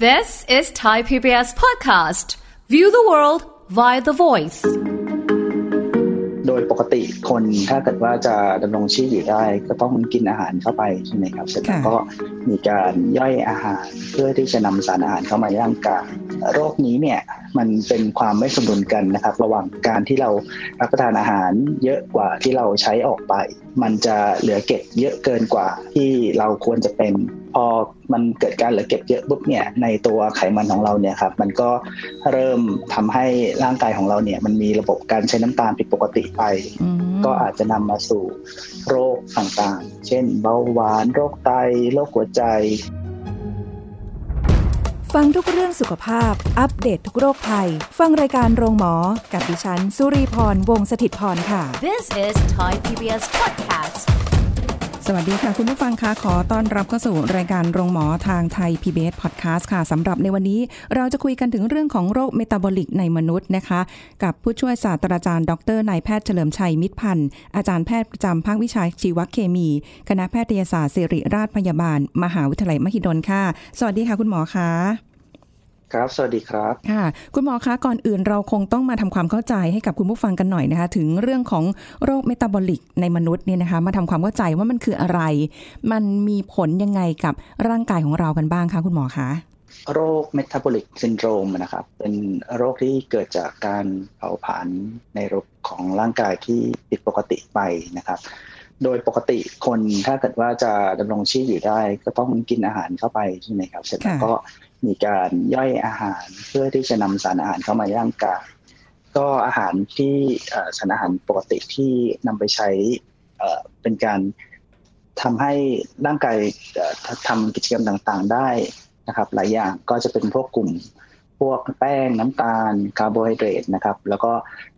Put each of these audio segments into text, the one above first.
This is Thai PBS podcast. View the world via the voice. โดยปกติคนถ้าเกิดว่าจะดำรงชีพอยู่ได้ ก็ต้องกินอาหารเข้าไปใช่ไหมครับ เสร็จแล้วก็มีการย่อยอาหารเพื่อที่จะนำสารอาหารเข้ามาในร่างกายโรคนี้เนี่ยมันเป็นความไม่สมดุลกันนะครับ ระหว่างการที่เรารับประทานอาหารเยอะกว่าที่เราใช้ออกไป มันจะเหลือเก็บเยอะเกินกว่าที่เราควรจะเป็น พอมันเกิดการเหลือเก็บเยอะปุ๊บเนี่ยในตัวไขมันของเราเนี่ยครับมันก็เริ่มทำให้ร่างกายของเราเนี่ยมันมีระบบการใช้น้ำตาลผิดปกติไป ก็อาจจะนำมาสู่โรคต่างๆ เช่น เบาหวาน โรคไต โรคหัวใจ ฟังทุกเรื่องสุขภาพ อัปเดตททุกโรคภัย ฟังรายการโรงหมอ กับดิฉัน สุรีพร วงศิตพรค่ะ This is Thai PBS podcast. สวัสดีค่ะ คุณผู้ฟังคะขอต้อนรับเข้าสู่รายการโรงหมอทางไทย PBS Podcast ค่ะสำหรับในวันนี้เราจะคุยกันถึงเรื่องของโรคเมตาบอลิกในมนุษย์นะคะ กับผู้ช่วยศาสตราจารย์ดรนายแพทย์เฉลิมชัยมิตรพันธ์อาจารย์แพทย์ประจำภาควิชาชีวเคมี คณะแพทยศาสตร์ศิริราชพยาบาล มหาวิทยาลัยมหิดลค่ะ สวัสดีค่ะคุณหมอคะ ครับ สวัสดีครับ ค่ะ คุณหมอคะก่อนอื่นเราคงต้องมาทำความเข้าใจให้กับคุณผู้ฟังกันหน่อยนะคะ ถึงเรื่องของโรคเมตาบอลิกในมนุษย์เนี่ยนะคะ มาทำความเข้าใจว่ามันคืออะไร มันมีผลยังไงกับร่างกายของเรากันบ้างคะคุณหมอคะโรค metabolic syndrome นะครับ เป็นโรคที่เกิดจากการเผาผลาญในระบบของร่างกายที่ผิดปกติไปนะครับ โดยปกติคนถ้าเกิดว่าจะดำรงชีพอยู่ได้ ก็ต้องกินอาหารเข้าไปใช่ไหมครับ เสร็จแล้วก็ มีการย่อยอาหารเพื่อที่จะนำสารอาหารเข้ามาในร่างกายก็อาหารที่สารอาหารปกติที่นำไปใช้เป็นการทำให้ร่างกายทำกิจกรรมต่างๆได้นะครับ หลายอย่างก็จะเป็นพวกกลุ่มพวกแป้งน้ำตาลคาร์โบไฮเดรตนะครับ แล้วก็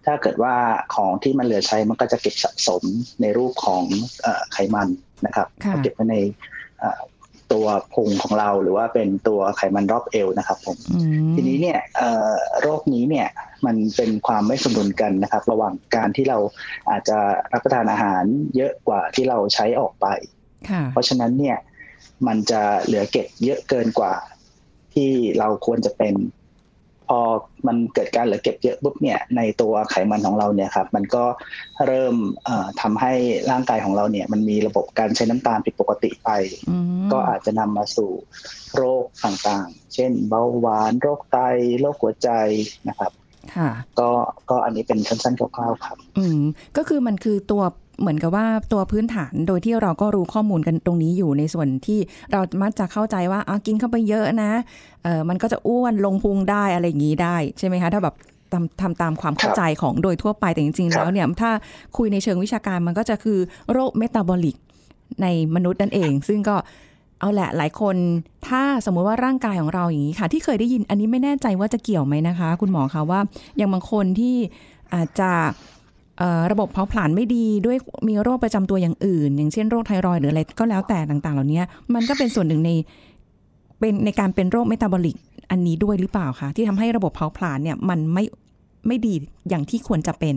ถ้าเกิดว่าของที่มันเหลือใช้มันก็จะเก็บสะสมในรูปของไขมันนะครับเก็บไว้ใน ตัวพุงของเราหรือว่าเป็นตัวไขมันรอบเอวนะครับผมทีนี้เนี่ยโรคนี้เนี่ยมันเป็นความไม่สมดุลกันนะครับ ระหว่างการที่เราอาจจะรับประทานอาหารเยอะกว่าที่เราใช้ออกไป เพราะฉะนั้นเนี่ยมันจะเหลือเก็บเยอะเกินกว่าที่เราควรจะเป็น พอมันเกิดการเหลือเก็บเยอะปุ๊บเนี่ยในตัวไขมันของเราเนี่ยครับมันก็เริ่มทำให้ร่างกายของเราเนี่ยมันมีระบบการใช้น้ำตาลผิดปกติไป ก็อาจจะนำมาสู่โรคต่างๆ เช่น เบาหวานโรคไตโรคหัวใจนะครับค่ะก็ก็อันนี้เป็นสั้นๆคร่าวๆครับ อืมก็คือมันคือตัว เหมือนกับว่าตัวพื้นฐานโดยที่เราก็รู้ข้อมูลกันตรงนี้อยู่ในส่วนที่เรามักจะเข้าใจว่าอากินเข้าไปเยอะนะเออมันก็จะอ้วนลงพุงได้อะไรอย่างนี้ได้ใช่ไหมคะถ้าแบบทำทำตามความเข้าใจของโดยทั่วไปแต่จริง ๆ แล้วเนี่ยถ้าคุยในเชิงวิชาการมันก็จะคือโรคเมตาบอลิกในมนุษย์นั่นเอง ซึ่งก็เอาแหละหลายคนถ้าสมมุติว่าร่างกายของเราอย่างนี้ค่ะ ที่เคยได้ยินอันนี้ไม่แน่ใจว่าจะเกี่ยวไหมนะคะ คุณหมอคะว่าอย่างบางคนที่อาจจะ ระบบเผาผลาญไม่ดีด้วยมีโรคประจำตัวอย่างอื่น อย่างเช่นโรคไทรอยหรืออะไรก็แล้วแต่ต่างๆ เหล่านี้มันก็เป็นส่วนหนึ่งในเป็นในการเป็นโรคเมตาบอลิกอันนี้ด้วยหรือเปล่าคะที่ทำให้ระบบเผาผลาญเนี่ยมันไม่ไม่ดีอย่างที่ควรจะเป็น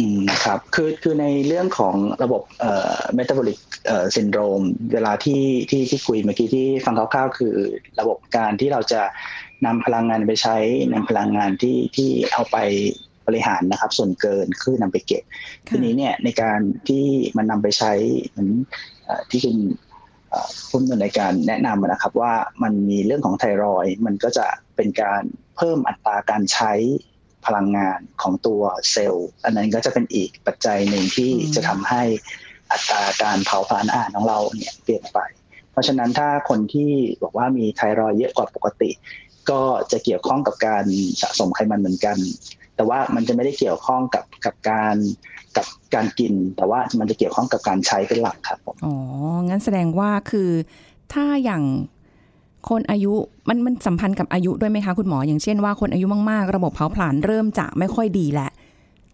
อืมครับคือคือในเรื่องของระบบเอ่อเมตาบอลิกเอ่อซินโดรมเวลาที่ที่ที่คุยเมื่อกี้ที่ฟังคร่าวๆคือระบบการที่เราจะนำพลังงานไปใช้นำพลังงานที่ที่เอาไป บริหารนะครับ ส่วนเกินคือนำไปเก็บ ทีนี้เนี่ยในการที่มันนำไปใช้เหมือนที่คุณผู้ดำในการแนะนำนะครับว่ามันมีเรื่องของไทรอยมันก็จะเป็นการเพิ่มอัตราการใช้พลังงานของตัวเซลล์ อันนั้นก็จะเป็นอีกปัจจัยหนึ่งที่จะทำให้อัตราการเผาผลาญอาหารของเราเนี่ยเปลี่ยนไป เพราะฉะนั้นถ้าคนที่บอกว่ามีไทรอยเยอะกว่าปกติ ก็จะเกี่ยวข้องกับการสะสมไขมันเหมือนกัน แต่ว่ามันจะไม่ได้เกี่ยวข้องกับกับการกับการกิน แต่ว่ามันจะเกี่ยวข้องกับการใช้เป็นหลักครับอ๋องั้นแสดงว่าคือถ้าอย่างคนอายุมันมันสัมพันธ์กับอายุด้วยไหมคะคุณหมอ อย่างเช่นว่าคนอายุมากๆ ระบบเผาผลาญเริ่มจะไม่ค่อยดีแหละ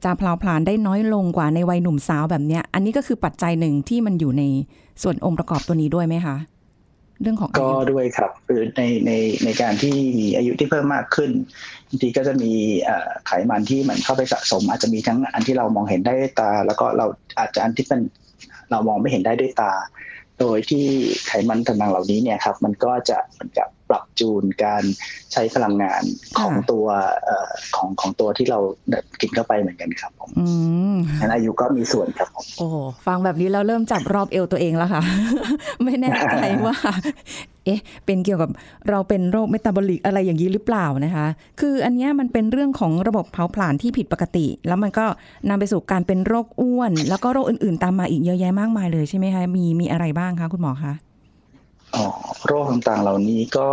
จะเผาผลาญได้น้อยลงกว่าในวัยหนุ่มสาวแบบเนี้ย อันนี้ก็คือปัจจัยหนึ่งที่มันอยู่ในส่วนองค์ประกอบตัวนี้ด้วยไหมคะ เรื่องของก็ด้วยครับหรือในในในการที่มีอายุที่เพิ่มมากขึ้นบางทีก็จะมีไขมันที่มันเข้าไปสะสม อาจจะมีทั้งอันที่เรามองเห็นได้ด้วยตา แล้วก็เราอาจจะอันที่เป็นเรามองไม่เห็นได้ด้วยตา โดยที่ไขมันต่างๆเหล่านี้เนี่ยครับ มันก็จะเหมือนกับ ปรับจูนการใช้พลังงานของตัวเอ่อของของตัวที่เรากินเข้าไปเหมือนกันครับผมอืมงั้นอายุก็มีส่วนครับผมโอ้ฟังแบบนี้แล้วเริ่มจับรอบเอวตัวเองแล้วค่ะ ไม่แน่ใจว่า เอ๊ะ เป็นเกี่ยวกับเราเป็นโรคเมตาบอลิกอะไรอย่างนี้หรือเปล่านะคะ คืออันเนี้ยมันเป็นเรื่องของระบบเผาผลาญที่ผิดปกติ แล้วมันก็นำไปสู่การเป็นโรคอ้วน แล้วก็โรคอื่นๆ ตามมาอีกเยอะแยะมากมายเลยใช่ไหมคะมีมีอะไรบ้างคะคุณหมอคะอ๋อ โรคต่างๆ เหล่านี้ก็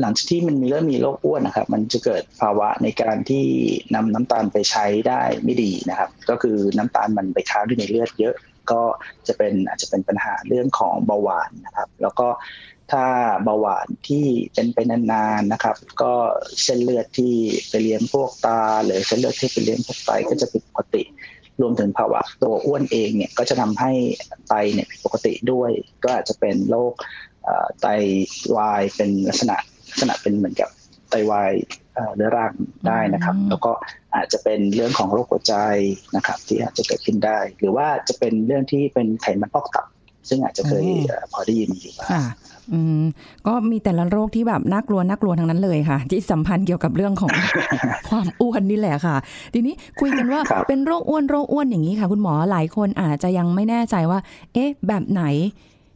หลังจากที่มันมีเริ่มมีโรคอ้วนนะครับ มันจะเกิดภาวะในการที่นำน้ำตาลไปใช้ได้ไม่ดีนะครับ ก็คือน้ำตาลมันไปค้างอยู่ในเลือดเยอะ ก็จะเป็นอาจจะเป็นปัญหาเรื่องของเบาหวานนะครับ แล้วก็ถ้าเบาหวานที่เป็นไปนานๆนะครับ ก็เส้นเลือดที่ไปเลี้ยงพวกตา หรือเส้นเลือดที่ไปเลี้ยงพวกไตก็จะผิดปกติ รวมถึงภาวะตัวอ้วนเองเนี่ยก็จะทำให้ไตเนี่ยผิดปกติด้วย ก็อาจจะเป็นโรค ไตวายเป็นลักษณะลักษณะเป็นเหมือนกับไตวายเอ่อเรื้อรังได้นะครับอืมแล้วก็อาจจะเป็นเรื่องของโรคหัวใจนะครับ ที่อาจจะเกิดขึ้นได้ หรือว่าจะเป็นเรื่องที่เป็นไขมันพอกตับ ซึ่งอาจจะเคยเอ่อพอได้ยินอยู่บ้างค่ะอืมก็มีแต่ละโรคที่แบบน่ากลัวน่ากลัวทั้งนั้นเลยค่ะ ที่สัมพันธ์เกี่ยวกับเรื่องของความอ้วนนี่แหละค่ะ ทีนี้คุยกันว่าครับเป็นโรคอ้วนโรคอ้วนอย่างนี้ค่ะ คุณหมอหลายคนอาจจะยังไม่แน่ใจว่า เอ๊ะ แบบไหน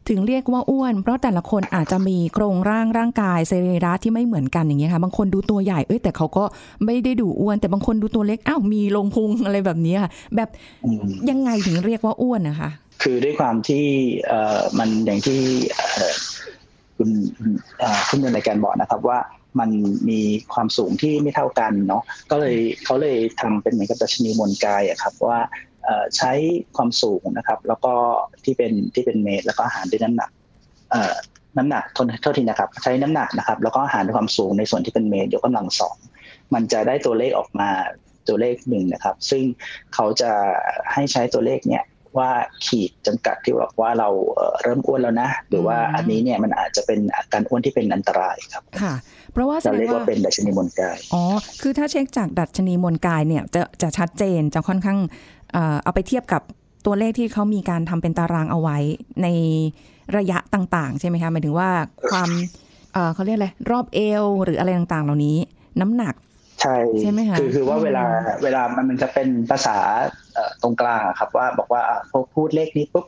ถึงเรียกว่าอ้วน เพราะแต่ละคนอาจจะมีโครงร่างร่างกายสรีระที่ไม่เหมือนกันอย่างเงี้ยค่ะบางคนดูตัวใหญ่เอ้ยแต่เขาก็ไม่ได้ดูอ้วน แต่บางคนดูตัวเล็กอ้าวมีลงพุงอะไรแบบนี้ค่ะแบบยังไงถึงเรียกว่าอ้วนนะคะ คือด้วยความที่เอ่อมันอย่างที่คุณคุณในรายการบอกนะครับว่ามันมีความสูงที่ไม่เท่ากันเนาะก็เลยเขาเลยทำเป็นเหมือนกับดัชนีมวลกายอะครับว่า ใช้ความสูงนะครับ แล้วก็ที่เป็นที่เป็นเมตร แล้วก็หารด้วยน้ำหนักเอ่อน้ำหนักโทษโทษทีนะครับ ใช้น้ำหนักนะครับ แล้วก็หารด้วยความสูงในส่วนที่เป็นเมตรยกกำลังสองมันจะได้ตัวเลขออกมาตัวเลขหนึ่งนะครับ ซึ่งเขาจะให้ใช้ตัวเลขเนี้ยว่าขีดจำกัดที่บอกว่าเราเอ่อเริ่มอ้วนแล้วนะ หรือว่าอืมอันนี้เนี่ยมันอาจจะเป็นอาการอ้วนที่เป็นอันตรายครับค่ะ เพราะว่าแสจะดเรีงยกว่าว่าเป็นดัชนีมวลกายอ๋อคือถ้าเช็คจากดัชนีมวลกายเนี่ยจะจะชัดเจนจะค่อนข้าง เอ่อเอาไปเทียบกับตัวเลขที่เขามีการทำเป็นตารางเอาไว้ในระยะต่าง ๆ ใช่ไหมคะหมายถึงว่าความเอ่อเขาเรียกอะไรรอบเอวหรืออะไรต่างๆ เหล่านี้ น้ำหนักใช่ใช่ไหมคะคือคือว่าอืมเวลาเวลามันมันจะเป็นภาษาเอ่อตรงกลางอะครับว่าบอกว่าอะพอพูดเลขนี้ปุ๊บ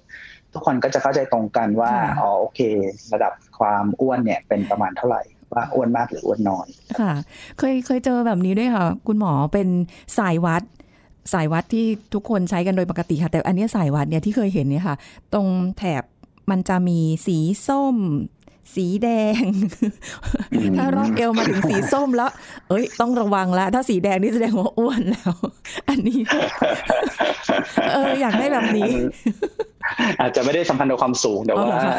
ทุกคนก็จะเข้าใจตรงกันว่าอ๋อโอเค ระดับความอ้วนเนี่ยเป็นประมาณเท่าไหร่ว่าอ้วนมากหรืออ้วนน้อยค่ะ เคยเคยเจอแบบนี้ด้วยค่ะ คุณหมอเป็นสายวัด สายวัดที่ทุกคนใช้กันโดยปกติค่ะ แต่อันเนี้ยสายวัดเนี่ยที่เคยเห็นเนี่ยค่ะ ตรงแถบมันจะมีสีส้ม สีแดงอืมถ้ารอบเอวมาถึงสีส้มแล้ว เอ้ย ต้องระวังแล้วถ้าสีแดงนี่แสดงว่าอ้วนแล้ว อันนี้ เออ อยากได้แบบนี้ อาจจะไม่ได้สัมพันธ์กับความสูงแต่อ๋อว่าเหรอคะ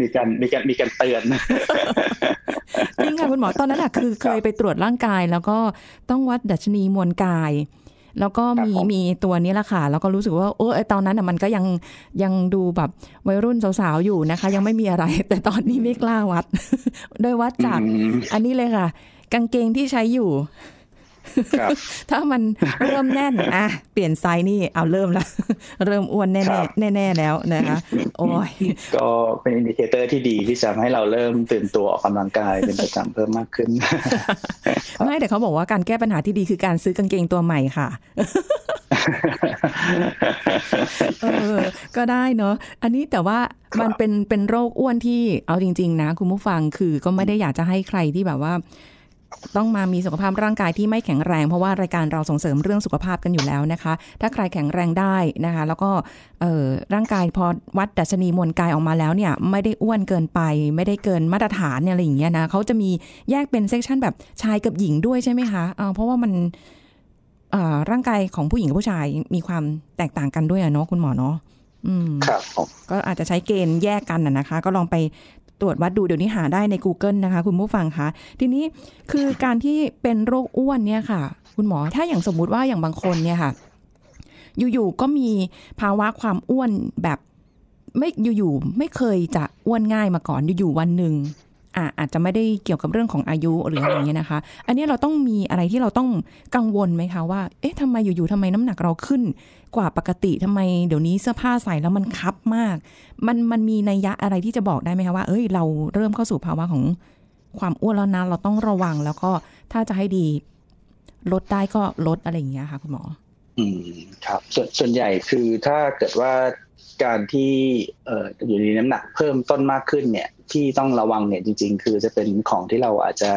มีการมีการมีการเตือนจริงค่ะคุณหมอตอนนั้นอะคือเคยไปตรวจร่างกายแล้วก็ต้องวัดดัชนีมวลกาย แล้วก็มีครับผมมีตัวนี้แหละค่ะ แล้วก็รู้สึกว่าโอ้ไอ้ตอนนั้นอะมันก็ยังยังดูแบบวัยรุ่นสาวๆอยู่นะคะ ยังไม่มีอะไร แต่ตอนนี้ไม่กล้าวัด โดยวัดจากอืมอันนี้เลยค่ะ กางเกงที่ใช้อยู่ครับ ถ้ามันเริ่มแน่นอะเปลี่ยนไซส์นี่เอาเริ่มละเริ่มอ้วนแน่ครับแน่แน่ๆแล้วนะคะโอ้ยก็เป็น indicator ที่ดีที่จะทำให้เราเริ่มตื่นตัวออกกำลังกายเป็นประจำเพิ่มมากขึ้นไม่แต่เขาบอกว่าการแก้ปัญหาที่ดีคือการซื้อกางเกงตัวใหม่ค่ะเออก็ได้เนอะอันนี้แต่ว่ามันเป็นเป็นโรคอ้วนที่เอาจริง ๆ นะ คุณผู้ฟังคือก็ไม่ได้อยากจะให้ใครที่แบบว่า ต้องมามีสุขภาพร่างกายที่ไม่แข็งแรง เพราะว่ารายการเราส่งเสริมเรื่องสุขภาพกันอยู่แล้วนะคะ ถ้าใครแข็งแรงได้นะคะ แล้วก็เอ่อร่างกายพอวัดดัชนีมวลกายออกมาแล้วเนี่ยไม่ได้อ้วนเกินไป ไม่ได้เกินมาตรฐานเนี่ยอะไรอย่างเงี้ยนะเขาจะมีแยกเป็นเซกชันแบบชายกับหญิงด้วยใช่ไหมคะอ่าเพราะว่ามันเอ่อร่างกายของผู้หญิงกับผู้ชายมีความแตกต่างกันด้วยอะเนาะคุณหมอเนาะอืมครับผมก็อาจจะใช้เกณฑ์แยกกันนะนะคะ ก็ลองไป ตรวจวัดดูเดี๋ยวนี้หาได้ใน Google นะคะ คุณผู้ฟังคะทีนี้คือการที่เป็นโรคอ้วนเนี่ยค่ะ คุณหมอถ้าอย่างสมมุติว่าอย่างบางคนเนี่ยค่ะอยู่ๆก็มีภาวะความอ้วนแบบไม่อยู่ๆไม่เคยจะอ้วนง่ายมาก่อนอยู่ๆวันหนึ่ง อาจจะไม่ได้เกี่ยวกับเรื่องของอายุหรืออะไรอย่างเงี้ยนะคะ อันนี้เราต้องมีอะไรที่เราต้องกังวลไหมคะว่า เอ๊ะทำไมอยู่ๆทำไมน้ำหนักเราขึ้น กว่าปกติทำไมเดี๋ยวนี้เสื้อผ้าใส่แล้วมันคับมาก มันมันมีนัยยะอะไรที่จะบอกได้ไหมคะว่า เอ้ย เราเริ่มเข้าสู่ภาวะของความอ้วนแล้วนะเราต้องระวังแล้วก็ถ้าจะให้ดีลดได้ก็ลดอะไรอย่างเงี้ยค่ะ คุณหมอ อืมครับส่วนส่วนใหญ่คือถ้าเกิดว่า การที่อยู่ในน้ำหนักเพิ่มต้นมากขึ้นเนี่ยที่ต้องระวังเนี่ยจริง ๆ คือจะเป็นของที่เราอาจจะ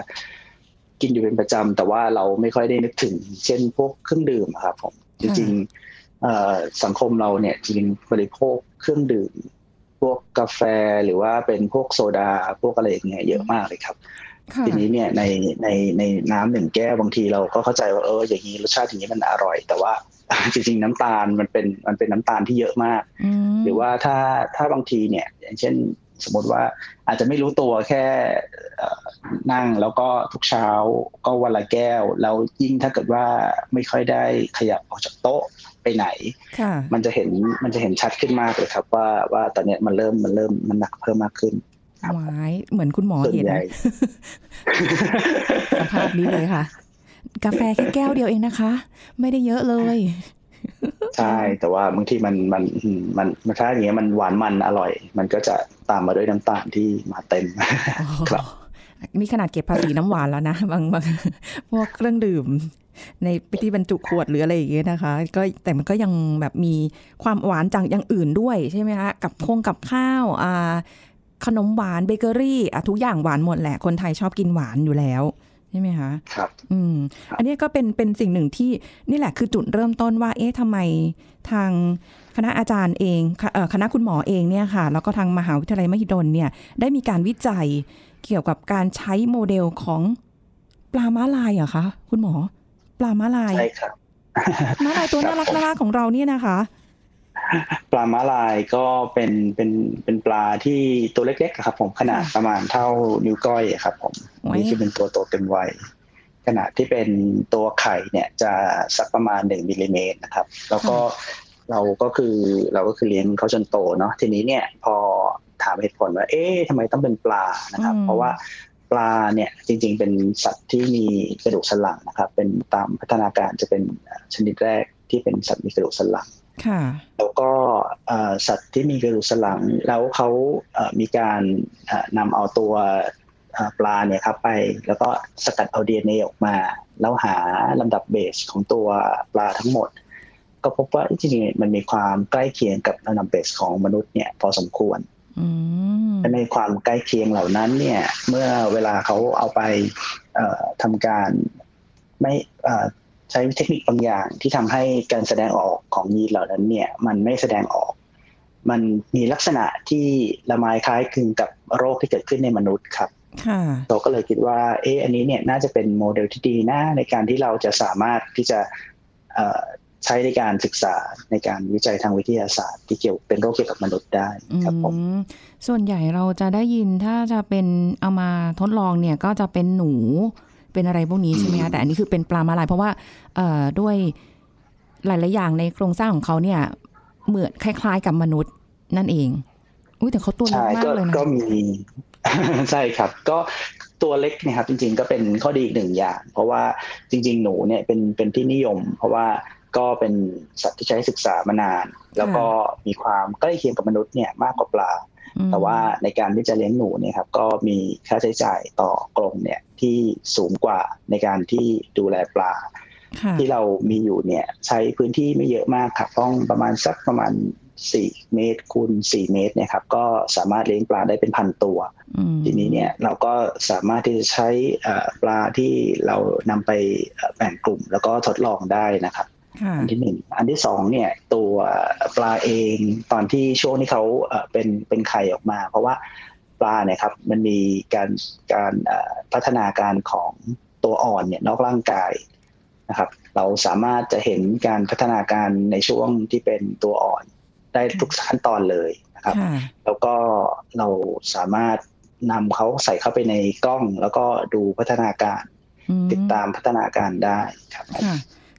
กินอยู่เป็นประจำแต่ว่าเราไม่ค่อยได้นึกถึง เช่นพวกเครื่องดื่มครับผมจริงๆสังคมเราเนี่ยจริงบริโภคเครื่องดื่ม พวกกาแฟหรือว่าเป็นพวกโซดา พวกอะไรอย่างเงี้ยเยอะมากเลยครับ ทีนี้เนี่ยในในในน้ำหนึ่งแก้วบางทีเราก็เข้าใจว่าเอออย่างนี้รสชาติอย่างนี้มันอร่อย แต่ว่าจริงๆน้ำตาลมันเป็นมันเป็นน้ำตาลที่เยอะมากมหรือว่าถ้าถ้าบางทีเนี่ย อย่างเช่นสมมติว่าอาจจะไม่รู้ตัวแค่เอ่อนั่งแล้วก็ทุกเช้าก็วันละแก้ว แล้วยิ่งถ้าเกิดว่าไม่ค่อยได้ขยับออกจากโต๊ะไปไหนค่ะมันจะเห็นมันจะเห็นชัดขึ้นมากเลยครับ ว่าว่าตอนเนี้ยมันเริ่มมันเริ่มมันหนักเพิ่มมากขึ้น ครับหวายเหมือนคุณหมอส่วนเห็นใหญ่สภาพนี้เลยค่ะ กาแฟแค่แก้วเดียวเองนะคะ ไม่ได้เยอะเลยใช่แต่ว่าบางทีมันมันอืมมันมันถ้าอย่างเงี้ยมันหวานมันอร่อย มันก็จะตามมาด้วยน้ำตาลที่มาเต็มครับนี่ขนาดเก็บภาษีน้ำหวานแล้วนะบางบางพวกเครื่องดื่ม ในที่บรรจุขวดหรืออะไรอย่างเงี้ยนะคะ ก็แต่มันก็ยังแบบมีความหวานจากอย่างอื่นด้วยใช่ไหมคะกับคงกับข้าวอ่า ขนมหวานเบเกอรี่อะทุกอย่างหวานหมดแหละ คนไทยชอบกินหวานอยู่แล้วใช่ไหมคะครับ อืมครับอันนี้ก็เป็นเป็นสิ่งหนึ่งที่นี่แหละคือจุดเริ่มต้นว่า เอ๊ะทำไมทางคณะอาจารย์เองคเอ่อคณะคุณหมอเองเนี่ยค่ะ แล้วก็ทางมหาวิทยาลัยมหิดลเนี่ย ได้มีการวิจัยเกี่ยวกับการใช้โมเดลของปลาม้าลายเหรอคะคุณหมอ ปลาม้าลายใช่ครับม้าลายตัวน่ารักครับผมน่ารักของเราเนี่ยนะคะ ปลาม้าลายก็เป็นเป็นเป็นปลาที่ตัวเล็กๆอะครับ ผมขนาดประมาณเท่านิ้วก้อยอะครับ ผมโอ้ยนี่คือเป็นตัวโตเต็มวัยขนาดที่เป็นตัวไข่เนี่ยจะสักประมาณหนึ่งมิลลิเมตรนะครับ แล้วก็เราก็คือเราก็คือเลี้ยงเขาจนโตเนาะทีนี้เนี่ยพอถามเหตุผลว่า เอ๊ะทำไมต้องเป็นปลานะครับอืมเพราะว่าปลาเนี่ยจริง ๆ เป็นสัตว์ที่มีกระดูกสันหลังนะครับ เป็นตามพัฒนาการจะเป็นชนิดแรกที่เป็นสัตว์มีกระดูกสันหลังค่ะ แล้วก็เอ่อสัตว์ที่มีกระดูกสันหลัง แล้วเขาเอ่อมีการเอ่อนำเอาตัวเอ่อปลาเนี่ยครับไป แล้วก็สกัดเอา DNA ออกมา แล้วหาลำดับเบสของตัวปลาทั้งหมด ก็พบว่าจริงๆมันมีความใกล้เคียงกับลำดับเบสของมนุษย์เนี่ยพอสมควรอืมและในความใกล้เคียงเหล่านั้นเนี่ย เมื่อเวลาเขาเอาไปเอ่อทำการไม่เอ่อ ใช้เทคนิคบางอย่างที่ทำให้การแสดงออกของยีนเหล่านั้นเนี่ยมันไม่แสดงออก มันมีลักษณะที่ละไมคล้ายคลึงกับโรคที่เกิดขึ้นในมนุษย์ครับค่ะเราก็เลยคิดว่าเอออันนี้เนี่ยน่าจะเป็นโมเดลที่ดีนะในการที่เราจะสามารถที่จะเอ่อใช้ในการศึกษาในการวิจัยทางวิทยาศาสตร์ ที่เกี่ยวเป็นโรคเกี่ยวกับมนุษย์ได้ครับผมอืมส่วนใหญ่เราจะได้ยินถ้าจะเป็นเอามาทดลองเนี่ยก็จะเป็นหนู เป็นอะไรพวกนี้ใช่ไหมคะแต่อันนี้คือเป็นปลามาลาย เพราะว่าเอ่อด้วยหลายๆอย่างในโครงสร้างของเขาเนี่ย เหมือนคล้าย ๆ กับมนุษย์นั่นเองอุ้ยแต่เขาตัวเล็กมากเลยนะก็มีใช่ครับ ก็ตัวเล็กนะครับ จริง ๆ ก็เป็นข้อดีอีกหนึ่งอย่าง เพราะว่าจริง ๆ หนูเนี่ยเป็นเป็นที่นิยม เพราะว่าก็เป็นสัตว์ที่ใช้ศึกษามานาน แล้วก็มีความใกล้เคียงกับมนุษย์เนี่ยมากกว่าปลา แต่ว่าในการที่จะเลี้ยงหนูเนี่ยครับก็มีค่าใช้จ่ายต่อกรงเนี่ยที่สูงกว่าในการที่ดูแลปลาค่ะที่เรามีอยู่เนี่ยใช้พื้นที่ไม่เยอะมากครับต้องประมาณสักประมาณ4เมตรคูณ4เมตรเนี่ยครับก็สามารถเลี้ยงปลาได้เป็นพันตัวอืมทีนี้เนี่ยเราก็สามารถที่จะใช้เอ่อปลาที่เรานำไปเอ่อแบ่งกลุ่ม แล้วก็ทดลองได้นะครับค่ะ อันที่หนึ่งอันที่สองเนี่ยตัวปลาเองตอนที่ช่วงที่เขาเอ่อเป็นเป็นไข่ออกมา เพราะว่าปลาเนี่ยครับมันมีการการเอ่อพัฒนาการของตัวอ่อนเนี่ยนอกร่างกายนะครับ เราสามารถจะเห็นการพัฒนาการในช่วงที่เป็นตัวอ่อนได้ทุกขั้นตอนเลยนะครับค่ะแล้วก็เราสามารถนำเขาใส่เข้าไปในกล้อง แล้วก็ดูพัฒนาการอืมติดตามพัฒนาการได้ครับค่ะ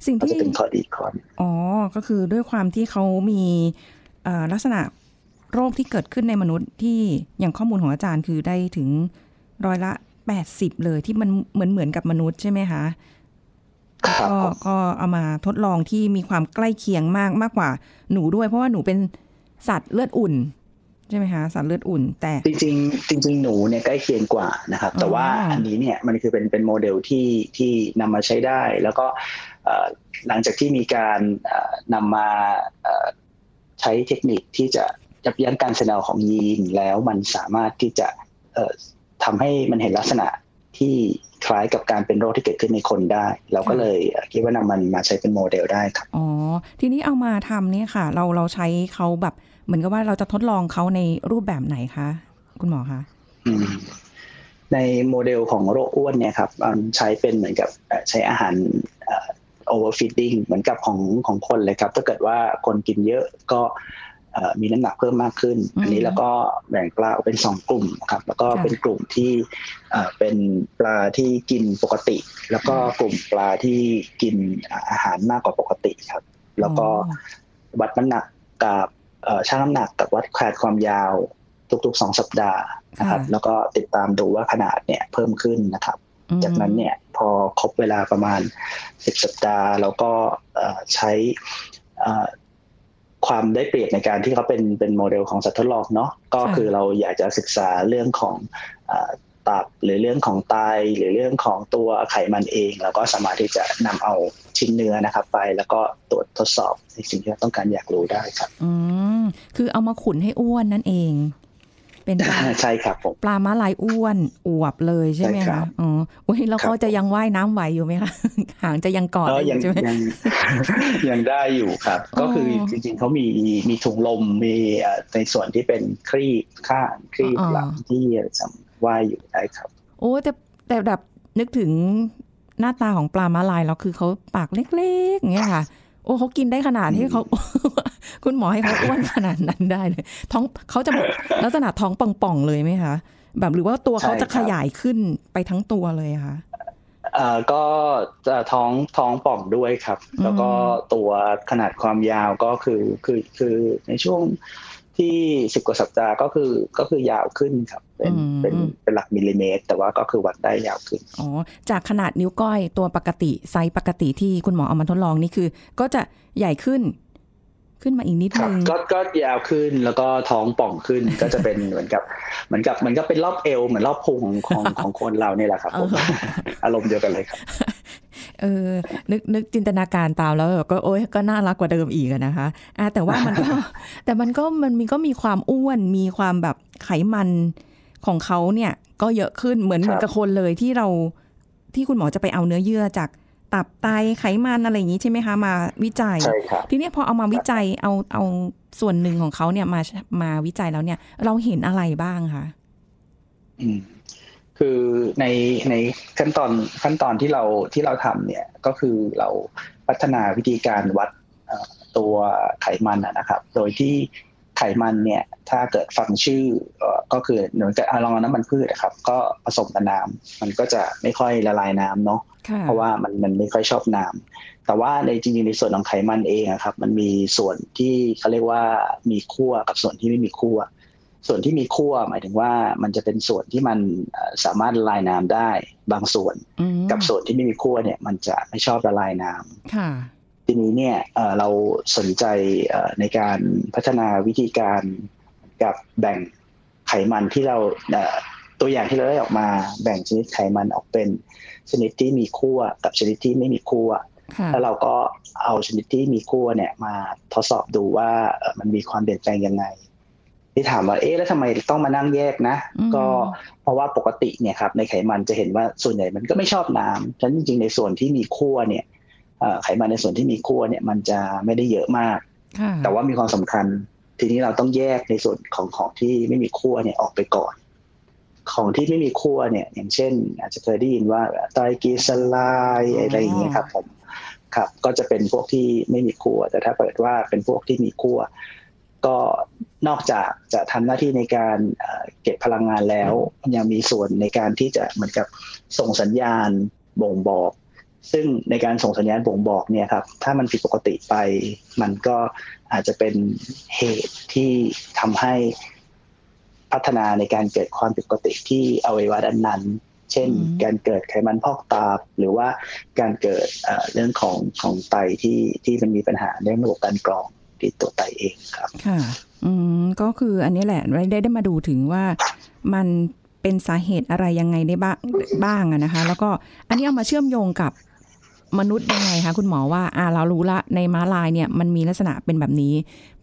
สิ่งก็ที่จะเป็นข้อดีข้อหนึ่งอ๋อ ก็คือด้วยความที่เขามีเอ่อลักษณะโรคที่เกิดขึ้นในมนุษย์ที่อย่างข้อมูลของอาจารย์คือได้ถึงร้อยละแปดสิบเลยที่มันเหมือนเหมือนกับมนุษย์ใช่ไหมคะครับก็ผมก็เอามาทดลองที่มีความใกล้เคียงมากมากกว่าหนูด้วย เพราะว่าหนูเป็นสัตว์เลือดอุ่นใช่ช่ไหมคะสารเลือดอุ่น แต่จริงๆจริง ๆ หนูเนี่ยใกล้เคียงกว่านะครับ แต่ว่าอันนี้เนี่ยมันคือเป็นเป็นโมเดลที่ที่นำมาใช้ได้ แล้วก็หลังจากที่มีการนำมาใช้เทคนิคที่จะยับยั้งการแสดงของยีนแล้วมันสามารถที่จะทำให้มันเห็นลักษณะที่ คล้ายกับการเป็นโรคที่เกิดขึ้นในคนได้ เราก็เลยคิดว่านำมันมาใช้เป็นโมเดลได้ครับอ๋อทีนี้เอามาทำเนี่ยค่ะ เราเราใช้เขาแบบเหมือนกับว่าเราจะทดลองเขาในรูปแบบไหนคะคุณหมอคะในโมเดลของโรคอ้วนเนี่ยครับใช้เป็นเหมือนกับใช้อาหาร overfeeding เหมือนกับของของคนเลยครับ ถ้าเกิดว่าคนกินเยอะก็ มีน้ำหนักเพิ่มมากขึ้น อันนี้แล้วก็แบ่งปลาออกเป็นสองกลุ่มครับ แล้วก็เป็นกลุ่มที่เป็นปลาที่กินปกติ แล้วก็กลุ่มปลาที่กินอาหารมากกว่าปกติครับ แล้วก็วัดน้ำหนักกับชั่งน้ำหนักกับวัดแขดความยาวทุกๆสองสัปดาห์นะครับ แล้วก็ติดตามดูว่าขนาดเนี่ยเพิ่มขึ้นนะครับ จากนั้นเนี่ยพอครบเวลาประมาณสิบสัปดาห์เราก็ใช้ ความได้เปรียบในการที่เขาเป็นเป็นโมเดลของสัตว์ทดลองเนาะก็คือเราอยากจะศึกษาเรื่องของตับหรือเรื่องของไตหรือเรื่องของตัวไขมันเอง เราก็สามารถที่จะนำเอาชิ้นเนื้อนะครับไป แล้วก็ตรวจทดสอบในสิ่งที่เราต้องการอยากรู้ได้ครับ อืมคือเอามาขุนให้อ้วนนั่นเอง เป็นใช่ครับผมปลาม้าลายอ้วนอวบเลยใช่ไหมคะอ๋ออุ้ยแล้วเขาจะยังว่ายน้ำไหวอยู่ไหมคะหางจะยังกอดอยู่ใช่ไหมยังได้อยู่ครับ ก็คือจริงๆเขามีมีถุงลมมีในส่วนที่เป็นครีบข้างครีบหลังที่สามว่ายอยู่ได้ครับ โอ้แต่แต่แบบนึกถึงหน้าตาของปลาม้าลายแล้วคือเขาปากเล็กๆอย่างเงี้ยค่ะ โอ้เขากินได้ขนาดที่เขาคุณหมอให้เขาอ้วนขนาดนั้นได้เลย ท้องเขาจะแบบลักษณะท้องป่องๆเลยไหมคะแบบหรือว่าตัวเขาจะขยายขึ้นไปทั้งตัวเลยคะอ่าก็จะท้องท้องป่องด้วยครับ แล้วก็ตัวขนาดความยาวก็คือคือคือในช่วงที่สิบกว่าสัปดาห์ก็คือก็คือยาวขึ้นครับ เป็นเป็นเป็นหลักมิลลิเมตร แต่ว่าก็คือวัดได้ยาวขึ้นอ๋อจากขนาดนิ้วก้อยตัวปกติไซส์ปกติที่คุณหมอเอามาทดลองนี่คือ ก็จะใหญ่ขึ้นขึ้นมาอีกนิดนึงก็ก็ยาวขึ้นแล้วก็ท้องป่องขึ้นก็จะเป็นเหมือนกับเหมือนกับเหมือนกับเป็นรอบเอวเหมือนรอบพุงของของของคนเราเนี่ยแหละครับผมอารมณ์เดียวกันเลยครับเออนึกนึกจินตนาการตามแล้วก็โอ้ยก็น่ารักกว่าเดิมอีกนะคะอ่าแต่ว่ามันก็แต่มันก็มันมีก็มีความอ้วนมีความแบบไขมัน ของเขาเนี่ยก็เยอะขึ้นเหมือนเหมือนกับคนเลยที่เราที่คุณหมอจะไปเอาเนื้อเยื่อจากตับไตไขมันอะไรอย่างนี้ใช่ไหมคะมาวิจัย ทีนี้พอเอามาวิจัยเอาเอาส่วนหนึ่งของเขาเนี่ยมามาวิจัยแล้วเนี่ย เราเห็นอะไรบ้างคะอืมคือในในขั้นตอนขั้นตอนที่เราที่เราทำเนี่ยก็คือเราพัฒนาวิธีการวัดตัวไขมันนะครับ โดยที่ ไขมันเนี่ยถ้าเกิดฟังชื่อก็คือเหมือนกับลองน้ำมันพืชนะครับ ก็ผสมกับน้ำมันก็จะไม่ค่อยละลายน้ำเนาะเพราะว่ามันมันไม่ค่อยชอบน้ำแต่ว่าในจริงๆในส่วนของไขมันเองครับ มันมีส่วนที่เขาเรียกว่ามีขั้วกับส่วนที่ไม่มีขั้วส่วนที่มีขั้วหมายถึงว่ามันจะเป็นส่วนที่มันสามารถละลายน้ำได้บางส่วน กับส่วนที่ไม่มีขั้วเนี่ย มันจะไม่ชอบละลายน้ำ ทีนี้เนี่ยเราสนใจในการพัฒนาวิธีการกับแบ่งไขมันที่เราตัวอย่างที่เราได้ออกมาแบ่งชนิดไขมันออกเป็นชนิดที่มีขั้วกับชนิดที่ไม่มีขั้วแล้วเราก็เอาชนิดที่มีขั้วเนี่ยมาทดสอบดูว่ามันมีความเปลี่ยนแปลงยังไง ที่ถามว่าเอ๊ะแล้วทำไมต้องมานั่งแยกนะ ก็เพราะว่าปกติเนี่ยครับในไขมันจะเห็นว่าส่วนใหญ่มันก็ไม่ชอบน้ำฉะนั้นจริงๆในส่วนที่มีขั้วเนี่ย ไขมันในส่วนที่มีขั้วเนี่ยมันจะไม่ได้เยอะมาก แต่ว่ามีความสำคัญ ทีนี้เราต้องแยกในส่วนของของที่ไม่มีขั้วเนี่ยออกไปก่อน ของที่ไม่มีขั้วเนี่ย อย่างเช่น อาจจะเคยได้ยินว่าไตรกีสลายอะไรอย่างเงี้ยครับผมครับ ก็จะเป็นพวกที่ไม่มีขั้วแต่ถ้าเปิดว่าเป็นพวกที่มีขั้วก็นอกจากจะทำหน้าที่ในการเก็บพลังงานแล้ว ยังมีส่วนในการที่จะเหมือนกับส่งสัญญาณบ่งบอก ซึ่งในการส่งสัญญาณบ่งบอกเนี่ยครับ ถ้ามันผิดปกติไป มันก็อาจจะเป็นเหตุที่ทำให้พัฒนาในการเกิดความผิดปกติที่อวัยวะด้านนั้น เช่น การเกิดไขมันพอกตาหรือว่าการเกิดเรื่องของของไตที่ที่มันมีปัญหาเรื่องระบบการกรองที่ตัวไตเองครับ ค่ะ อืม ก็คืออันนี้แหละได้ได้มาดูถึงว่ามันเป็นสาเหตุอะไรยังไงได้บ้างบ้างอะนะคะ แล้วก็อันนี้เอามาเชื่อมโยงกับ มนุษย์ยังไงคะคุณหมอว่าอ่าเรารู้ละในม้าลายเนี่ยมันมีลักษณะเป็นแบบนี้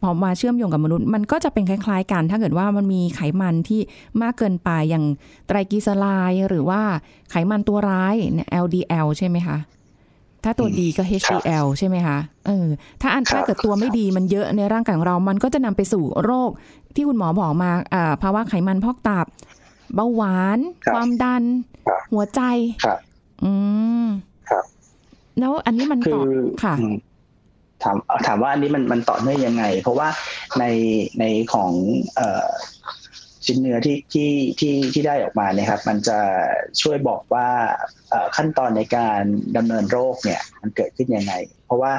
พอมาเชื่อมโยงกับมนุษย์ มันก็จะเป็นคล้ายๆ กัน ถ้าเกิดว่ามันมีไขมันที่มากเกินไปอย่างไตรกลีเซอไรด์หรือว่าไขมันตัวร้ายเนี่ย LDL ใช่ไหมคะถ้าตัวดีก็ HDL ใช่ไหมคะเออถ้าอันถ้าเกิดตัวไม่ดีมันเยอะในร่างกายของเรา มันก็จะนำไปสู่โรคที่คุณหมอบอกมาอ่าภาวะไขมันพอกตับ เบาหวานครับความดันครับหัวใจครับอืมครับ แล้วอันนี้มันคืต่ออค่ะอืมถามถามว่าอันนี้มันมันต่อเนื่องยังไง เพราะว่าในในของเอ่อชิ้นเนื้อที่ที่ที่ที่ได้ออกมาเนี่ยครับ มันจะช่วยบอกว่าเอ่อขั้นตอนในการดำเนินโรคเนี่ย มันเกิดขึ้นยังไง เพราะว่า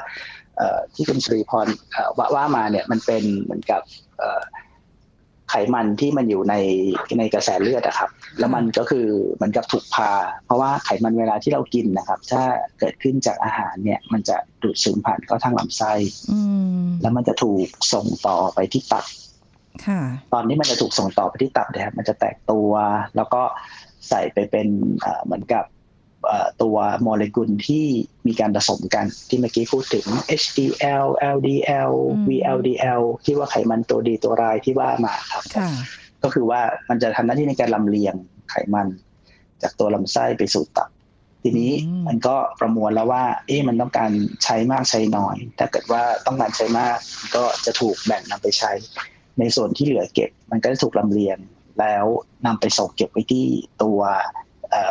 เอ่อที่คุณสุริพรเอ่อว่าว่ามาเนี่ยมันเป็นเหมือนกับเอ่อ ไขมันที่มันอยู่ในในกระแสเลือดอะครับ แล้วมันก็คือเหมือนกับถูกพา เพราะว่าไขมันเวลาที่เรากินนะครับ ถ้าเกิดขึ้นจากอาหารเนี่ย มันจะดูดซึมผ่านเข้าทางลำไส้อืมแล้วมันจะถูกส่งต่อไปที่ตับค่ะตอนนี้มันจะถูกส่งต่อไปที่ตับนะครับมันจะแตกตัว แล้วก็ใส่ไปเป็นเอ่อเหมือนกับเอ่อ ตัวโมเลกุลที่มีการผสมกันที่เมื่อกี้พูดถึง HDL LDL อืม VLDL ที่ว่าไขมันตัวดีตัวร้ายที่ว่ามาครับค่ะก็คือว่ามันจะทำหน้าที่ในการลำเลียงไขมัน จากตัวลำไส้ไปสู่ตับ ทีนี้อืมมันก็ประมวลแล้วว่า เอ๊ะมันต้องการใช้มากใช้น้อย ถ้าเกิดว่าต้องการใช้มากก็จะถูกแบ่งนำไปใช้ ในส่วนที่เหลือเก็บ มันก็จะถูกลำเลียงแล้วนำไปส่งเก็บไว้ที่ตัวเอ่อ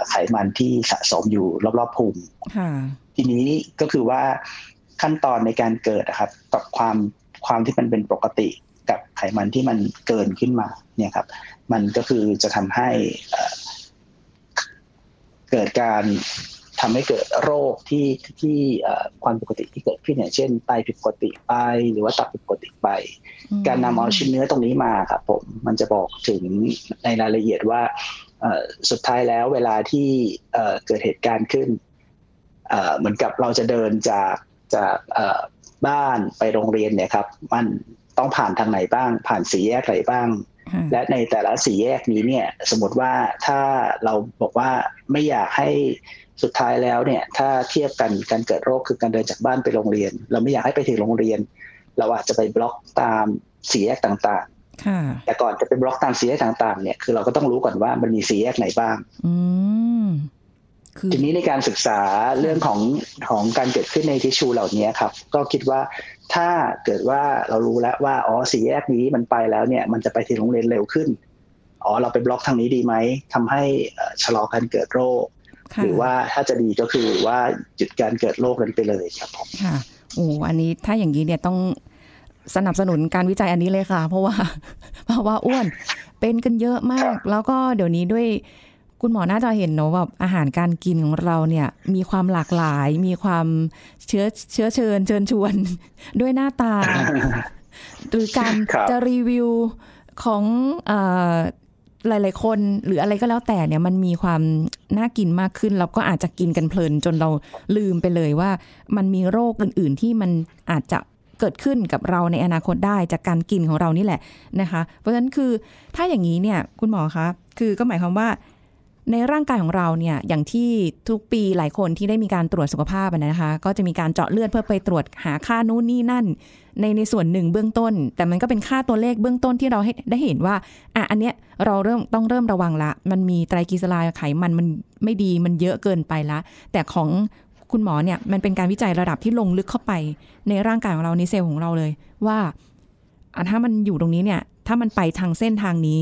ไขมันที่สะสมอยู่รอบๆพุงค่ะทีนี้ก็คือว่าขั้นตอนในการเกิดนะครับ กับความความที่มันเป็นปกติกับไขมันที่มันเกินขึ้นมา เนี่ยครับ มันก็คือจะทำให้เอ่อเกิดการทำให้เกิดโรคที่ที่เอ่อความปกติที่เกิดขึ้นอย่างเช่นไตผิดปกติไป หรือว่าตับผิดปกติไป การนำเอาชิ้นเนื้อตรงนี้มาครับผมมันจะบอกถึงในรายละเอียดว่าเอ่อ สุดท้ายแล้วเวลาที่เอ่อเกิดเหตุการณ์ขึ้นเอ่อเหมือนกับเราจะเดินจากจากเอ่อบ้านไปโรงเรียนเนี่ยครับ มันต้องผ่านทางไหนบ้าง ผ่านสี่แยกไหนบ้างค่ะและในแต่ละสี่แยกนี้เนี่ย สมมติว่าถ้าเราบอกว่าไม่อยากให้สุดท้ายแล้วเนี่ย ถ้าเทียบกันการเกิดโรคคือการเดินจากบ้านไปโรงเรียน เราไม่อยากให้ไปถึงโรงเรียน เราอาจจะไปบล็อกตามสี่แยกต่างค่ะๆ แต่ก่อนจะไปบล็อกตามสี่แยกต่าง ๆ เนี่ยคือเราก็ต้องรู้ก่อนว่ามันมีสี่แยกไหนบ้างอืมคือทีนี้ในการศึกษาเรื่องของของการเกิดขึ้นในทิชชูเหล่านี้ครับ ก็คิดว่าถ้าเกิดว่าเรารู้แล้วว่าอ๋อสี่แยกนี้มันไปแล้วเนี่ย มันจะไปถึงโรงเรียนเร็วขึ้นอ๋อเราไปบล็อกทางนี้ดีไหมทำให้เอ่อชะลอการเกิดโรคค่ะหรือว่าถ้าจะดีก็คือว่าหยุดการเกิดโรคนั้นไปเลยครับผมค่ะโอ้อันนี้ถ้าอย่างนี้เนี่ยต้อง สนับสนุนการวิจัยอันนี้เลยค่ะ เพราะว่า เพราะว่าอ้วนเป็นกันเยอะมาก แล้วก็เดี๋ยวนี้ด้วยคุณหมอน่าจะเห็นเนอะแบบอาหารการกินของเราเนี่ย มีความหลากหลาย มีความเชื้อเชื้อเชิญเชิญชวน ด้วยหน้าตา หรือการครับจะรีวิวของเออหลาย ๆ คนหรืออะไรก็แล้วแต่เนี่ยมันมีความน่ากินมากขึ้น เราก็อาจจะกินกันเพลินจนเราลืมไปเลยว่า มันมีโรคอื่น ๆ ที่มันอาจจะ เกิดขึ้นกับเราในอนาคตได้จากการกินของเรานี่แหละนะคะ เพราะฉะนั้นคือถ้าอย่างนี้เนี่ยคุณหมอคะคือก็หมายความว่าในร่างกายของเราเนี่ยอย่างที่ทุกปีหลายคนที่ได้มีการตรวจสุขภาพนะคะ ก็จะมีการเจาะเลือดเพื่อไปตรวจหาค่านู่นนี่นั่น ในในส่วนหนึ่งเบื้องต้น แต่มันก็เป็นค่าตัวเลขเบื้องต้นที่เราได้เห็นว่าอะอันเนี้ยเราเริ่มต้องเริ่มระวังละ มันมีไตรกลีเซอไรด์ไขมันมันไม่ดีมันเยอะเกินไปละ แต่ของ คุณหมอเนี่ยมันเป็นการวิจัยระดับที่ลงลึกเข้าไปในร่างกายของเราในเซลล์ของเราเลย ว่าถ้ามันอยู่ตรงนี้เนี่ย ถ้ามันไปทางเส้นทางนี้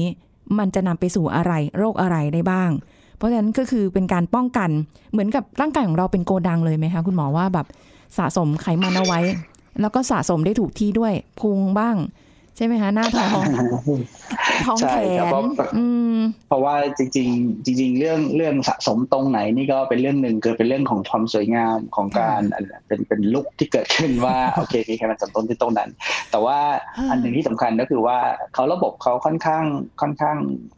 มันจะนำไปสู่อะไรโรคอะไรได้บ้าง เพราะฉะนั้นก็คือเป็นการป้องกันเหมือนกับร่างกายของเราเป็นโกดังเลยไหมคะคุณหมอว่าแบบสะสมไขมันเอาไว้ แล้วก็สะสมได้ถูกที่ด้วยพุงบ้าง ใช่ไหมคะหน้าท้องท้องใช่แขครับนเพราะอืมเพราะว่าจริงๆจริงๆเรื่องเรื่องสะสมตรงไหนนี่ก็เป็นเรื่องหนึ่งเกิดเป็นเรื่องของความสวยงามของการอันเป็นเป็นลุกที่เกิดขึ้นว่าโอเคมีใครมันสมต้นที่ตรงนั้น แต่ว่าอ่าอันหนึ่งที่สำคัญก็คือว่าเขาระบบเขาค่อนข้างค่อนข้าง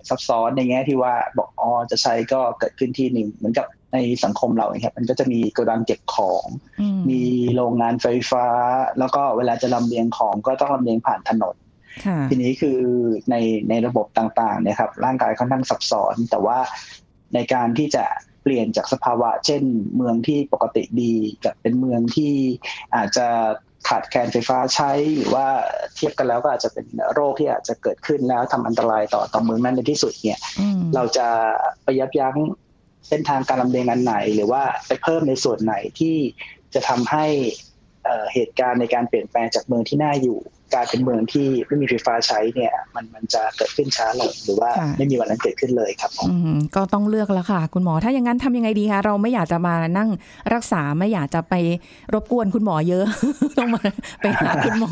ซับซ้อนในแง่ที่ว่าบอกอ๋อจะใช้ก็เกิดขึ้นที่หนึ่งเหมือนกับในสังคมเราเนี่ยครับมันก็จะมีโกดังเก็บของอืมมีโรงงานไฟฟ้า แล้วก็เวลาจะลำเลียงของก็ต้องลำเลียงผ่านถนนค่ะ ทีนี้คือในในระบบต่างๆเนี่ยครับร่างกายค่อนข้างซับซ้อน แต่ว่าในการที่จะเปลี่ยนจากสภาวะ เช่น เมืองที่ปกติดีกับเป็นเมืองที่อาจจะขาดแคลนไฟฟ้าใช้หรือว่าเทียบกันแล้วก็อาจจะเป็นโรคที่อาจจะเกิดขึ้นแล้วทำอันตรายต่อต่อเมืองนั้นในที่สุดเนี่ยอืมเราจะไปยับยั้งเส้นทางการลำเลียงอันไหน หรือว่าไปเพิ่มในส่วนไหนที่จะทำให้เอ่อเหตุการณ์ในการเปลี่ยนแปลงจากเมืองที่น่าอยู่ กลายเป็นเมืองที่ไม่มีไฟฟ้าใช้เนี่ย มันมันจะเกิดขึ้นช้าลงหรือว่าค่ะไม่มีวันนั้นเกิดขึ้นเลยครับผมอืมก็ต้องเลือกแล้วค่ะ คุณหมอถ้าอย่างนั้นทำยังไงดีคะเราไม่อยากจะมานั่งรักษาไม่อยากจะไปรบกวนคุณหมอเยอะต้องมาไปหาคุณหมอ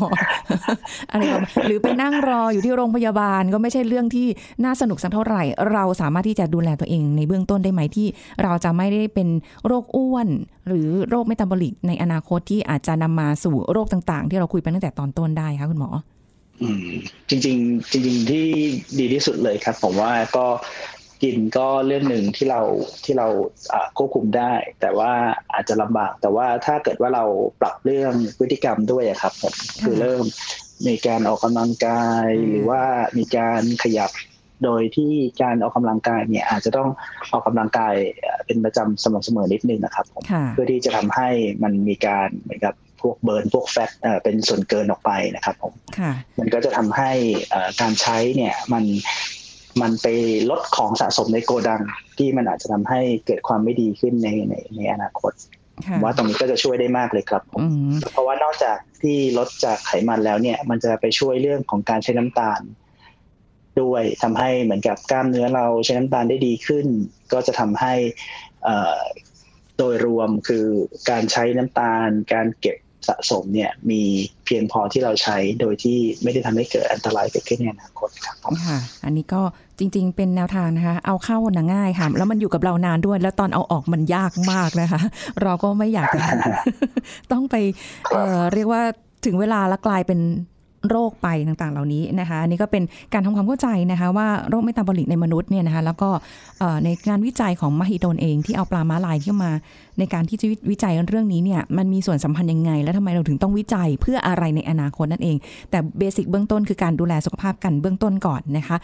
อะไรประมาณหรือไปนั่งรออยู่ที่โรงพยาบาลก็ไม่ใช่เรื่องที่น่าสนุกสักเท่าไหร่ เราสามารถที่จะดูแลตัวเองในเบื้องต้นได้ไหมที่ เราจะไม่ได้เป็นโรคอ้วน หรือโรคเมตาบอลิกในอนาคตที่อาจจะนำมาสู่โรคต่าง ๆ ที่เราคุยไปตั้งแต่ตอนต้นได้คะคุณหมออืมจริงๆจริงๆที่ดีที่สุดเลยครับ ผมว่าก็กินก็เรื่องหนึ่งที่เราที่เราอ่าควบคุมได้ แต่ว่าอาจจะลำบาก แต่ว่าถ้าเกิดว่าเราปรับเรื่องพฤติกรรมด้วยอะครับผมคือเริ่มมีการออกกำลังกายอืมหรือว่ามีการขยับโดยที่การออกกำลังกายเนี่ยอาจจะต้องออกกำลังกายเอ่อเป็นประจำสม่ำเสมอนิดนึงนะครับผมค่ะเพื่อที่จะทำให้มันมีการเหมือนกับ พวกเบิร์นพวกแฟตเอ่อเป็นส่วนเกินออกไปนะครับผมค่ะมันก็จะทำให้เอ่อการใช้เนี่ยมันมันไปลดของสะสมในโกดัง ที่มันอาจจะทำให้เกิดความไม่ดีขึ้นในในในอนาคตผค่ะมว่าตรงนี้ก็จะช่วยได้มากเลยครับผมอืมเพราะว่านอกจากที่ลดจากไขมันแล้วเนี่ย มันจะไปช่วยเรื่องของการใช้น้ำตาล ด้วยทำให้เหมือนกับกล้ามเนื้อเราใช้น้ำตาลได้ดีขึ้น ก็จะทำให้เอ่อโดยรวมคือการใช้น้ำตาล การเก็บ สะสมเนี่ยมีเพียงพอที่เราใช้โดยที่ไม่ได้ทำให้เกิดอันตรายเกิดขึ้นในอนาคตครับค่ะ อันนี้ก็จริง ๆ เป็นแนวทางนะคะ เอาเข้าน่ะง่ายค่ะ แล้วมันอยู่กับเรานานด้วย แล้วตอนเอาออกมันยากมากนะคะ เราก็ไม่อยากจะต้องไปเเรียกว่าถึงเวลาแล้วกลายเป็น โรคไปต่างๆ เหล่านี้นะคะอันนี้ก็เป็นการทำความเข้าใจนะคะว่าโรคเมตาบอลิกในมนุษย์เนี่ยนะคะแล้วก็ในงานวิจัยของมหิดลเองที่เอาปลาม้าลายที่มา ในการที่จะวิจัยเรื่องนี้เนี่ยมันมีส่วนสัมพันธ์ยังไง และทำไมเราถึงต้องวิจัยเพื่ออะไรในอนาคตนั่นเอง แต่เบสิกเบื้องต้นคือการดูแลสุขภาพกันเบื้องต้นก่อนนะคะ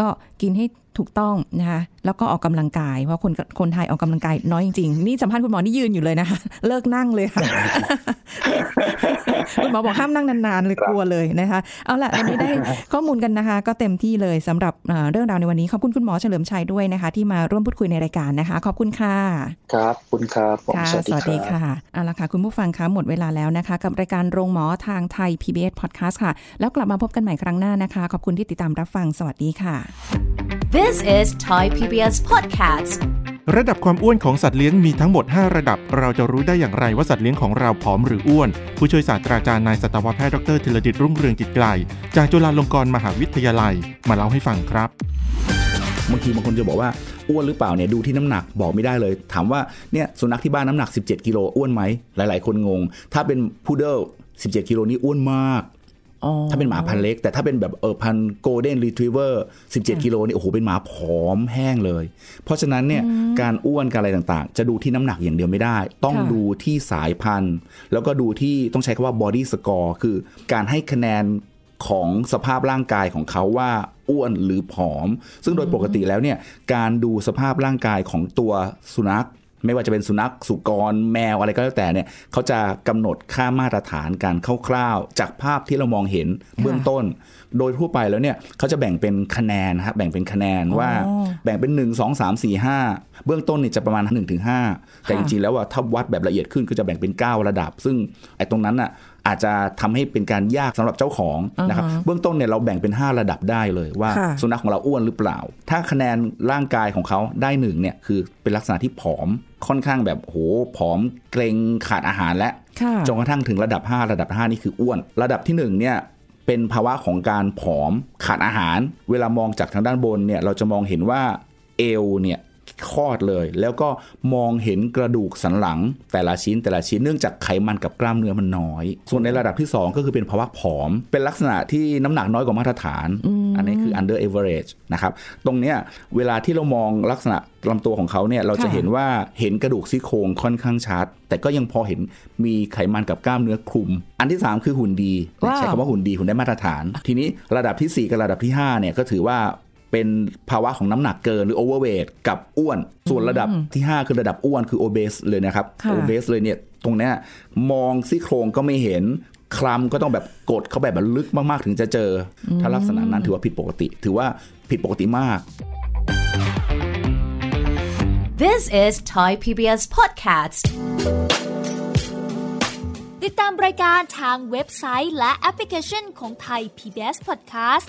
ก็กินให้ถูกต้องนะคะแล้วก็ออกกำลังกาย เพราะคนคนไทยออกกำลังกายน้อยจริงๆ นี่สัมภาษณ์คุณหมอนี่ยืนอยู่เลยนะคะเลิกนั่งเลยค่ะ คุณหมอบอกห้ามนั่งนานๆเลยกลัวเลยนะคะ เอาละวันนี้ได้ข้อมูลกันนะคะ ก็เต็มที่เลยสำหรับเอ่อเรื่องราวในวันนี้ ขอบคุณคุณหมอเฉลิมชัยด้วยนะคะ ที่มาร่วมพูดคุยในรายการนะคะ ขอบคุณค่ะ ครับขอบคุณครับผมค่ะสวัสสวัสดีดีครับค่ะเอาละค่ะ คุณผู้ฟังคะหมดเวลาแล้วนะคะ กับรายการโรงหมอทางไทย PBS Podcast ค่ะ แล้วกลับมาพบกันใหม่ครั้งหน้านะคะ ขอบคุณที่ติดตามรับฟังสวัสดีค่ะ This is Thai PBS Podcast. ระดับความอ้วนของสัตว์เลี้ยงมีทั้งหมด 5 ระดับ เราจะรู้ได้อย่างไรว่าสัตว์เลี้ยงของเราผอมหรืออ้วน ผู้ช่วยศาสตราจารย์นายสัตวแพทย์ดรธีรดิตรุ่งเรืองจิตไกล จากจุฬาลงกรณ์มหาวิทยาลัย มาเล่าให้ฟังครับบางทีบางคนจะบอกว่าอ้วนหรือเปล่าเนี่ยดูที่น้ำหนักบอกไม่ได้เลย ถามว่าเนี่ยสุนัขที่บ้านน้ำหนัก 17 กิโลอ้วนไหมหลาย ๆ คนงง ถ้าเป็นพุดเดิ้ล17 กิโลนี่อ้วนมากอ๋อ ถ้าเป็นหมาพันธุ์เล็ก แต่ถ้าเป็นแบบเออพันธุ์ golden retriever 17กิโลนี่โอ้โหเป็นหมาผอมแห้งเลย เพราะฉะนั้นเนี่ยการอ้วนการอะไรต่างๆ จะดูที่น้ำหนักอย่างเดียวไม่ได้ ต้องค่ะดูที่สายพันธุ์ แล้วก็ดูที่ต้องใช้คำว่า body score คือการให้คะแนนของสภาพร่างกายของเขาว่าอ้วนหรือผอม ซึ่งโดยปกติแล้วเนี่ยการดูสภาพร่างกายของตัวสุนัข ไม่ว่าจะเป็นสุนัขสุกรแมวอะไรก็แล้วแต่เนี่ยเขาจะกำหนดค่ามาตรฐานการคร่าวๆจากภาพที่เรามองเห็นเบื้องต้น โดยทั่วไปแล้วเนี่ยเขาจะแบ่งเป็นคะแนนนะครับแบ่งเป็นคะแนนว่าอ๋อแบ่งเป็น 1 2 3 4 5 เบื้องต้นเนี่ยจะประมาณ 1-5 แต่จริงๆแล้วว่าถ้าวัดแบบละเอียดขึ้นก็จะแบ่งเป็น 9 ระดับ ซึ่งไอ้ตรงนั้นน่ะ อาจจะทำให้เป็นการยากสำหรับเจ้าของนะครับอ่าฮะเบื้องต้นเนี่ยเราแบ่งเป็น 5 ระดับได้เลยว่าค่ะสุนัขของเราอ้วนหรือเปล่า ถ้าคะแนนร่างกายของเขาได้หนึ่งเนี่ยคือเป็นลักษณะที่ผอมค่อนข้างแบบโหผอมเกรงขาดอาหารและค่ะจนกระทั่งถึงระดับ 5 ระดับ 5 นี่คืออ้วน ระดับที่1เนี่ยเป็นภาวะของการผอมขาดอาหาร เวลามองจากทางด้านบนเนี่ยเราจะมองเห็นว่าเอวเนี่ย คลอดเลย แล้วก็มองเห็นกระดูกสันหลัง แต่ละชิ้นแต่ละชิ้นเนื่องจากไขมันกับกล้ามเนื้อมันน้อย ส่วนในระดับที่ 2 ก็คือเป็นภาวะผอม เป็นลักษณะที่น้ำหนักน้อยกว่ามาตรฐาน อันนี้คือ under average นะครับ ตรงเนี้ยเวลาที่เรามองลักษณะลำตัวของเขาเนี่ยเราจะค่ะเห็นว่าเห็นกระดูกซี่โครงค่อนข้างชัด แต่ก็ยังพอเห็นมีไขมันกับกล้ามเนื้อคลุม อันที่ 3 คือหุ่นดีว้าวใช้คำว่าหุ่นดีหุ่นได้มาตรฐาน ทีนี้ระดับทีสี่4 กับระดับที่5เนี่ยก็ถือว่า เป็นภาวะของน้ำหนักเกินหรือ overweight กับอ้วน ส่วนระดับที่ 5 คือระดับอ้วนคือ obese เลยนะครับค่ะ obese เลยเนี่ยตรงเนี้ยมองซี่โครงก็ไม่เห็นคลำก็ต้องแบบกดเข้าแบบแบบลึกมากๆ ถึงจะเจออถ้าลักษณะนั้นถือว่าผิดปกติ ถือว่าผิดปกติมาก This is Thai PBS Podcast ติดตามรายการทางเว็บไซต์และแอปพลิเคชันของไทย PBS Podcast